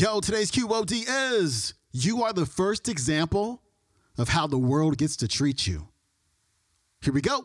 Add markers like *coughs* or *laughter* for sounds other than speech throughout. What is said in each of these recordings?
Yo, today's QOD is you are the first example of how the world gets to treat you. Here we go.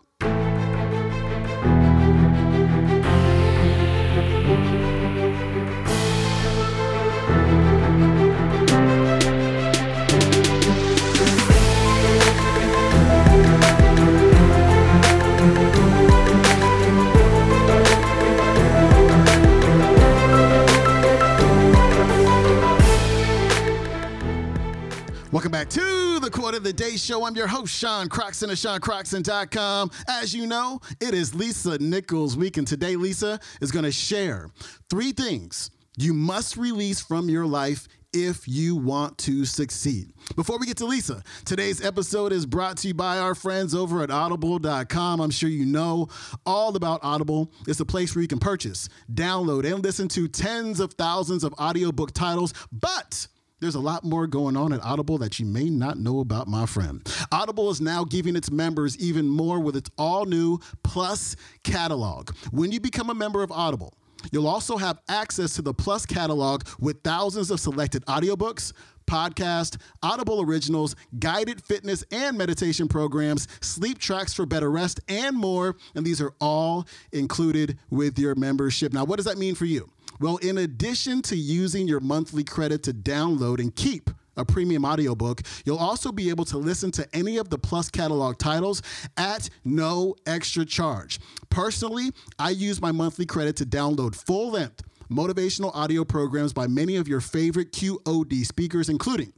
Back to the Quote of the Day Show. I'm your host, Sean Croxton of SeanCroxton.com. As you know, it is Lisa Nichols Week, and today Lisa is going to share three things you must release from your life if you want to succeed. Before we get to Lisa, today's episode is brought to you by our friends over at audible.com. I'm sure you know all about Audible. It's a place where you can purchase, download, and listen to tens of thousands of audiobook titles, but there's a lot more going on at Audible that you may not know about, my friend. Audible is now giving its members even more with its all new Plus catalog. When you become a member of Audible, You'll also have access to the Plus catalog with thousands of selected audiobooks, podcast, Audible originals, guided fitness and meditation programs, sleep tracks for better rest, and more. And these are all included with your membership. Now, what does that mean for you? Well, in addition to using your monthly credit to download and keep a premium audiobook, you'll also be able to listen to any of the Plus catalog titles at no extra charge. Personally, I use my monthly credit to download full length motivational audio programs by many of your favorite QOD speakers, including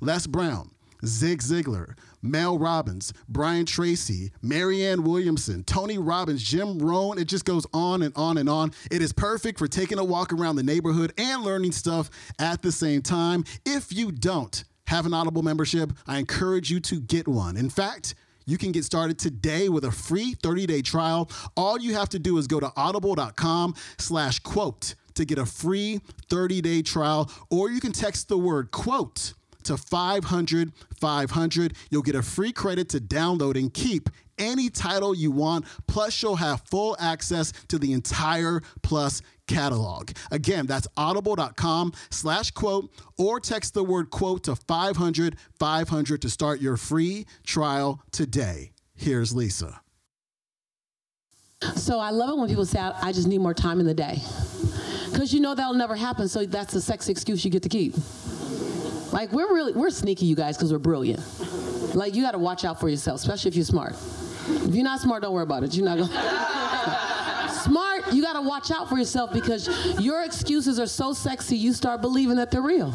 Les Brown. Zig Ziglar, Mel Robbins, Brian Tracy, Marianne Williamson, Tony Robbins, Jim Rohn. It just goes on and on and on. It is perfect for taking a walk around the neighborhood and learning stuff at the same time. If you don't have an Audible membership, I encourage you to get one. In fact, you can get started today with a free 30-day trial. All you have to do is go to audible.com slash quote to get a free 30-day trial, or you can text the word quote to 500 500. You'll get a free credit to download and keep any title you want. Plus, you'll have full access to the entire Plus catalog. Again, that's audible.com slash quote or text the word quote to 500 500 to start your free trial today. Here's Lisa. So I love it when people say, I just need more time in the day. Because you know that'll never happen, so that's a sexy excuse you get to keep. Like we're really we're sneaky, you guys, because we're brilliant. Like you got to watch out for yourself, especially if you're smart. If you're not smart, don't worry about it. You're not gonna. *laughs* smart, you got to watch out for yourself because your excuses are so sexy, you start believing that they're real.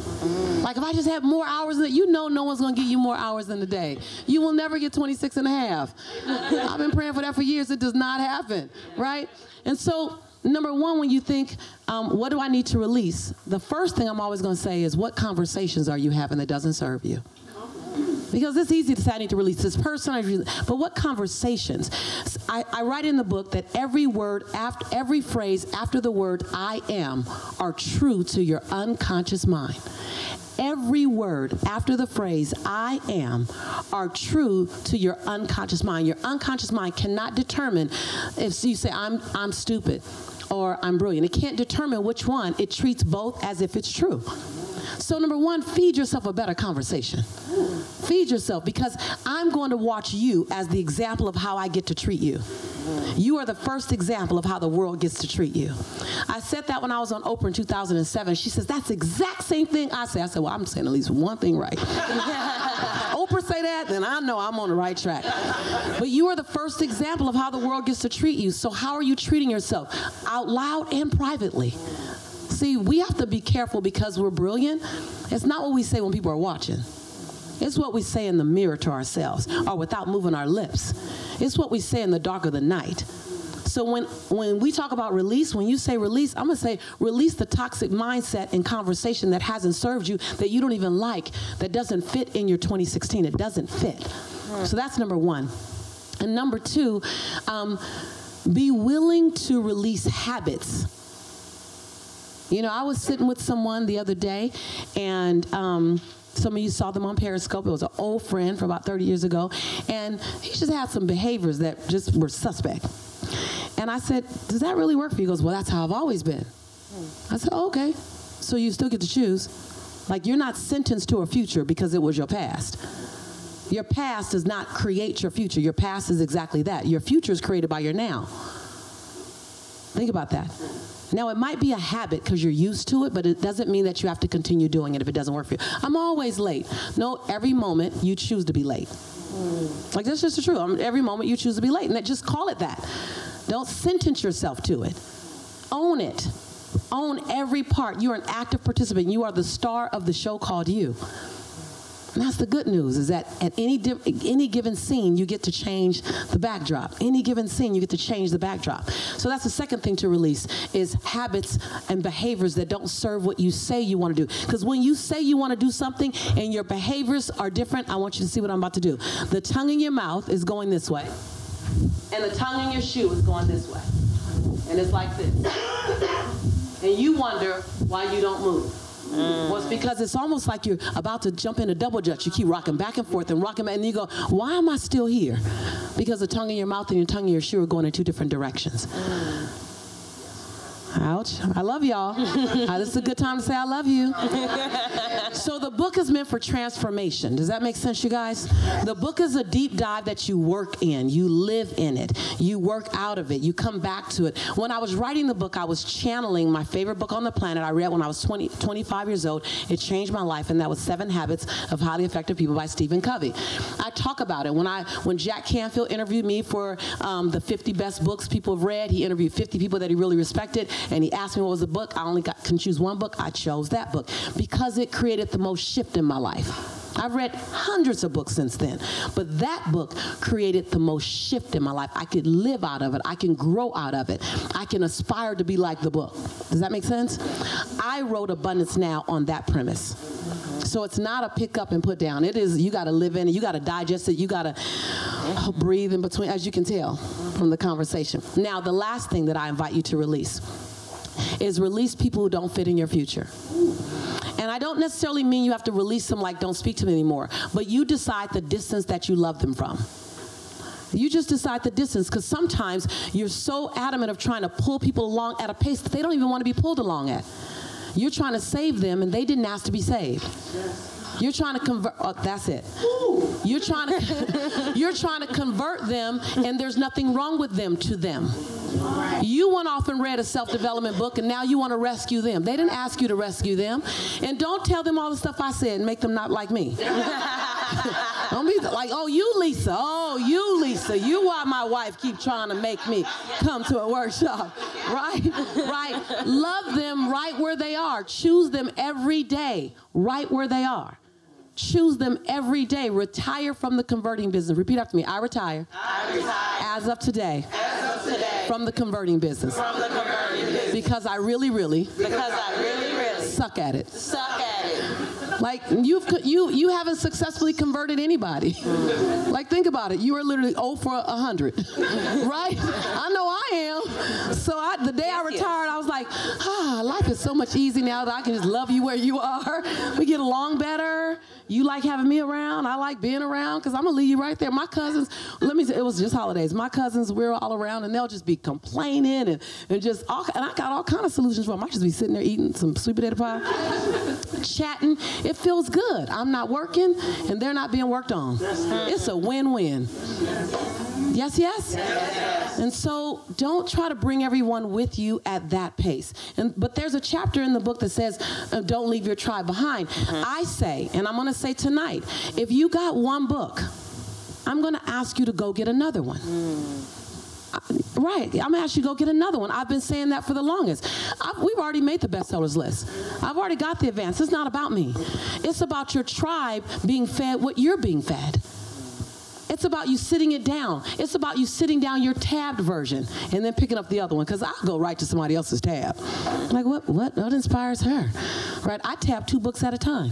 Like if I just had more hours, than you know, no one's gonna give you more hours in the day. You will never get 26 and a half. I've been praying for that for years. It does not happen, right? And so number one, when you think, um, what do I need to release? The first thing I'm always going to say is, what conversations are you having that doesn't serve you? Because it's easy to say I need to release this person, but what conversations? I, I write in the book that every word after every phrase after the word I am are true to your unconscious mind. Every word after the phrase I am are true to your unconscious mind. Your unconscious mind cannot determine if you say I'm I'm stupid or I'm brilliant. It can't determine which one. It treats both as if it's true. So, number one, feed yourself a better conversation. Feed yourself because I'm going to watch you as the example of how I get to treat you. You are the first example of how the world gets to treat you. I said that when I was on Oprah in 2007. She says, That's the exact same thing I say. I said, Well, I'm saying at least one thing right. *laughs* Oprah say that, then I know I'm on the right track. But you are the first example of how the world gets to treat you. So, how are you treating yourself? Out loud and privately. See, we have to be careful because we're brilliant. It's not what we say when people are watching. It's what we say in the mirror to ourselves or without moving our lips. It's what we say in the dark of the night. So when when we talk about release, when you say release, I'm gonna say release the toxic mindset and conversation that hasn't served you, that you don't even like, that doesn't fit in your 2016. It doesn't fit. So that's number one. And number two, um, be willing to release habits. You know, I was sitting with someone the other day, and um, some of you saw them on Periscope. It was an old friend from about 30 years ago, and he just had some behaviors that just were suspect. And I said, Does that really work for you? He goes, Well, that's how I've always been. I said, oh, Okay. So you still get to choose. Like you're not sentenced to a future because it was your past. Your past does not create your future. Your past is exactly that. Your future is created by your now. Think about that. Now, it might be a habit because you're used to it, but it doesn't mean that you have to continue doing it if it doesn't work for you. I'm always late. No, every moment you choose to be late. Like, that's just the truth. Um, every moment you choose to be late, and that, just call it that. Don't sentence yourself to it. Own it. Own every part. You are an active participant. You are the star of the show called you. And that's the good news is that at any any given scene you get to change the backdrop. Any given scene you get to change the backdrop. So that's the second thing to release is habits and behaviors that don't serve what you say you want to do. Because when you say you want to do something and your behaviors are different, I want you to see what I'm about to do. The tongue in your mouth is going this way. And the tongue in your shoe is going this way. And it's like this. *coughs* And you wonder why you don't move. Well, it's mm. because it's almost like you're about to jump in a double dutch. You keep rocking back and forth and rocking back, and you go, Why am I still here? Because the tongue in your mouth and your tongue in your shoe are going in two different directions. Mm. Ouch. I love y'all. *laughs* Uh, this is a good time to say I love you. so the book is meant for transformation. Does that make sense, you guys? The book is a deep dive that you work in. You live in it. You work out of it. You come back to it. When I was writing the book, I was channeling my favorite book on the planet. I read when I was 20, 25 years old. It changed my life, and that was Seven Habits of Highly Effective People by Stephen Covey. I talk about it. When I when Jack Canfield interviewed me for um, the 50 best books people have read, he interviewed 50 people that he really respected, and he asked me what was the book. I only got, can choose one book. I chose that book because it created the most shift in my life. I've read hundreds of books since then, but that book created the most shift in my life. I could live out of it. I can grow out of it. I can aspire to be like the book. Does that make sense? I wrote Abundance Now on that premise. So it's not a pick up and put down. It is you got to live in it. You got to digest it. You got to breathe in between, as you can tell from the conversation. Now, the last thing that I invite you to release is release people who don't fit in your future. And I don't necessarily mean you have to release them like don't speak to them anymore, but you decide the distance that you love them from. You just decide the distance because sometimes you're so adamant of trying to pull people along at a pace that they don't even want to be pulled along at. You're trying to save them and they didn't ask to be saved. You're trying to convert. Oh, that's it. You're trying to. *laughs* you're trying to convert them, and there's nothing wrong with them to them. You went off and read a self-development book, and now you want to rescue them. They didn't ask you to rescue them, and don't tell them all the stuff I said and make them not like me. *laughs* don't be like, oh, you Lisa. Oh, you Lisa. You why my wife keep trying to make me come to a workshop, *laughs* right? Right. Love them right where they are. Choose them every day, right where they are choose them every day. Retire from the converting business. Repeat after me. I retire. I retire. As of today. As today. From the converting business. From the converting business. Because I really, really. Because I really, really. Suck at it. Suck at it. Like you've you you haven't successfully converted anybody. like think about it. You are literally 0 for a 100. *laughs* right? I know I am. So I, the day I retired, Ah, life is so much easier now that I can just love you where you are. We get along better. You like having me around. I like being around because I'm gonna leave you right there. My cousins, let me say, it was just holidays. My cousins, we're all around and they'll just be complaining and, and just all, and I got all kind of solutions for them. I just be sitting there eating some sweet potato pie, chatting. It feels good. I'm not working and they're not being worked on. It's a win-win. Yes, yes? And so don't try to bring everyone with you at that pace. And but there's a chapter in the book that says uh, don't leave your tribe behind. I say, and I'm going to say tonight, if you got one book, I'm going to ask you to go get another one. Right. I'm gonna ask you to go get another one. I've been saying that for the longest. I've, we've already made the bestsellers list. I've already got the advance. It's not about me. It's about your tribe being fed what you're being fed. About you sitting it down. It's about you sitting down your tabbed version and then picking up the other one because I'll go right to somebody else's tab. Like, what, what, what inspires her? Right? I tab two books at a time.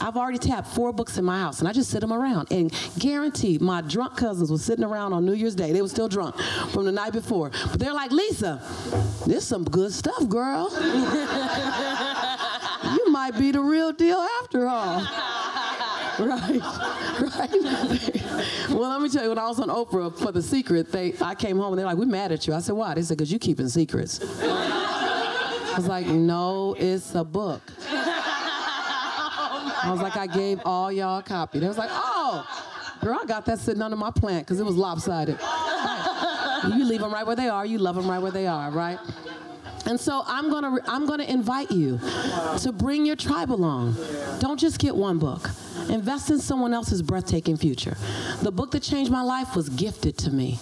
I've already tapped four books in my house, and I just sit them around. And guaranteed, my drunk cousins were sitting around on New Year's Day. They were still drunk from the night before. But they're like, Lisa, this some good stuff, girl. *laughs* you might be the real deal after all. *laughs* right, *laughs* right. Well, let me tell you, when I was on Oprah for The Secret, they, I came home and they're like, we're mad at you. I said, why? They said, because you're keeping secrets. I was like, no, it's a book. I was like, I gave all y'all a copy. They was like, oh, girl, I got that sitting under my plant because it was lopsided. Right. You leave them right where they are. You love them right where they are, right? And so I'm gonna I'm gonna invite you to bring your tribe along. Don't just get one book. Invest in someone else's breathtaking future. The book that changed my life was gifted to me.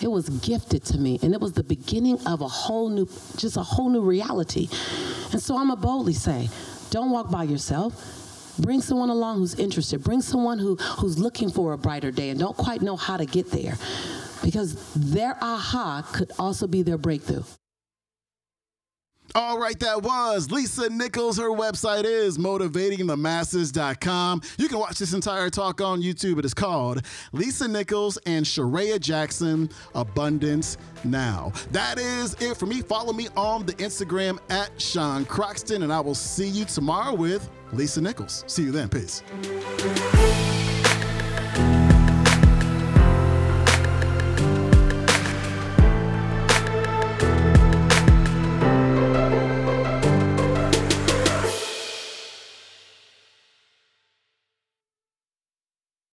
It was gifted to me, and it was the beginning of a whole new, just a whole new reality. And so I'm gonna boldly say, don't walk by yourself. Bring someone along who's interested. Bring someone who, who's looking for a brighter day and don't quite know how to get there. Because their aha could also be their breakthrough. All right, that was Lisa Nichols. Her website is motivatingthemasses.com. You can watch this entire talk on YouTube. It is called Lisa Nichols and Charreah Jackson Abundance Now. That is it for me. Follow me on the Instagram at Sean Croxton, and I will see you tomorrow with Lisa Nichols. See you then. Peace.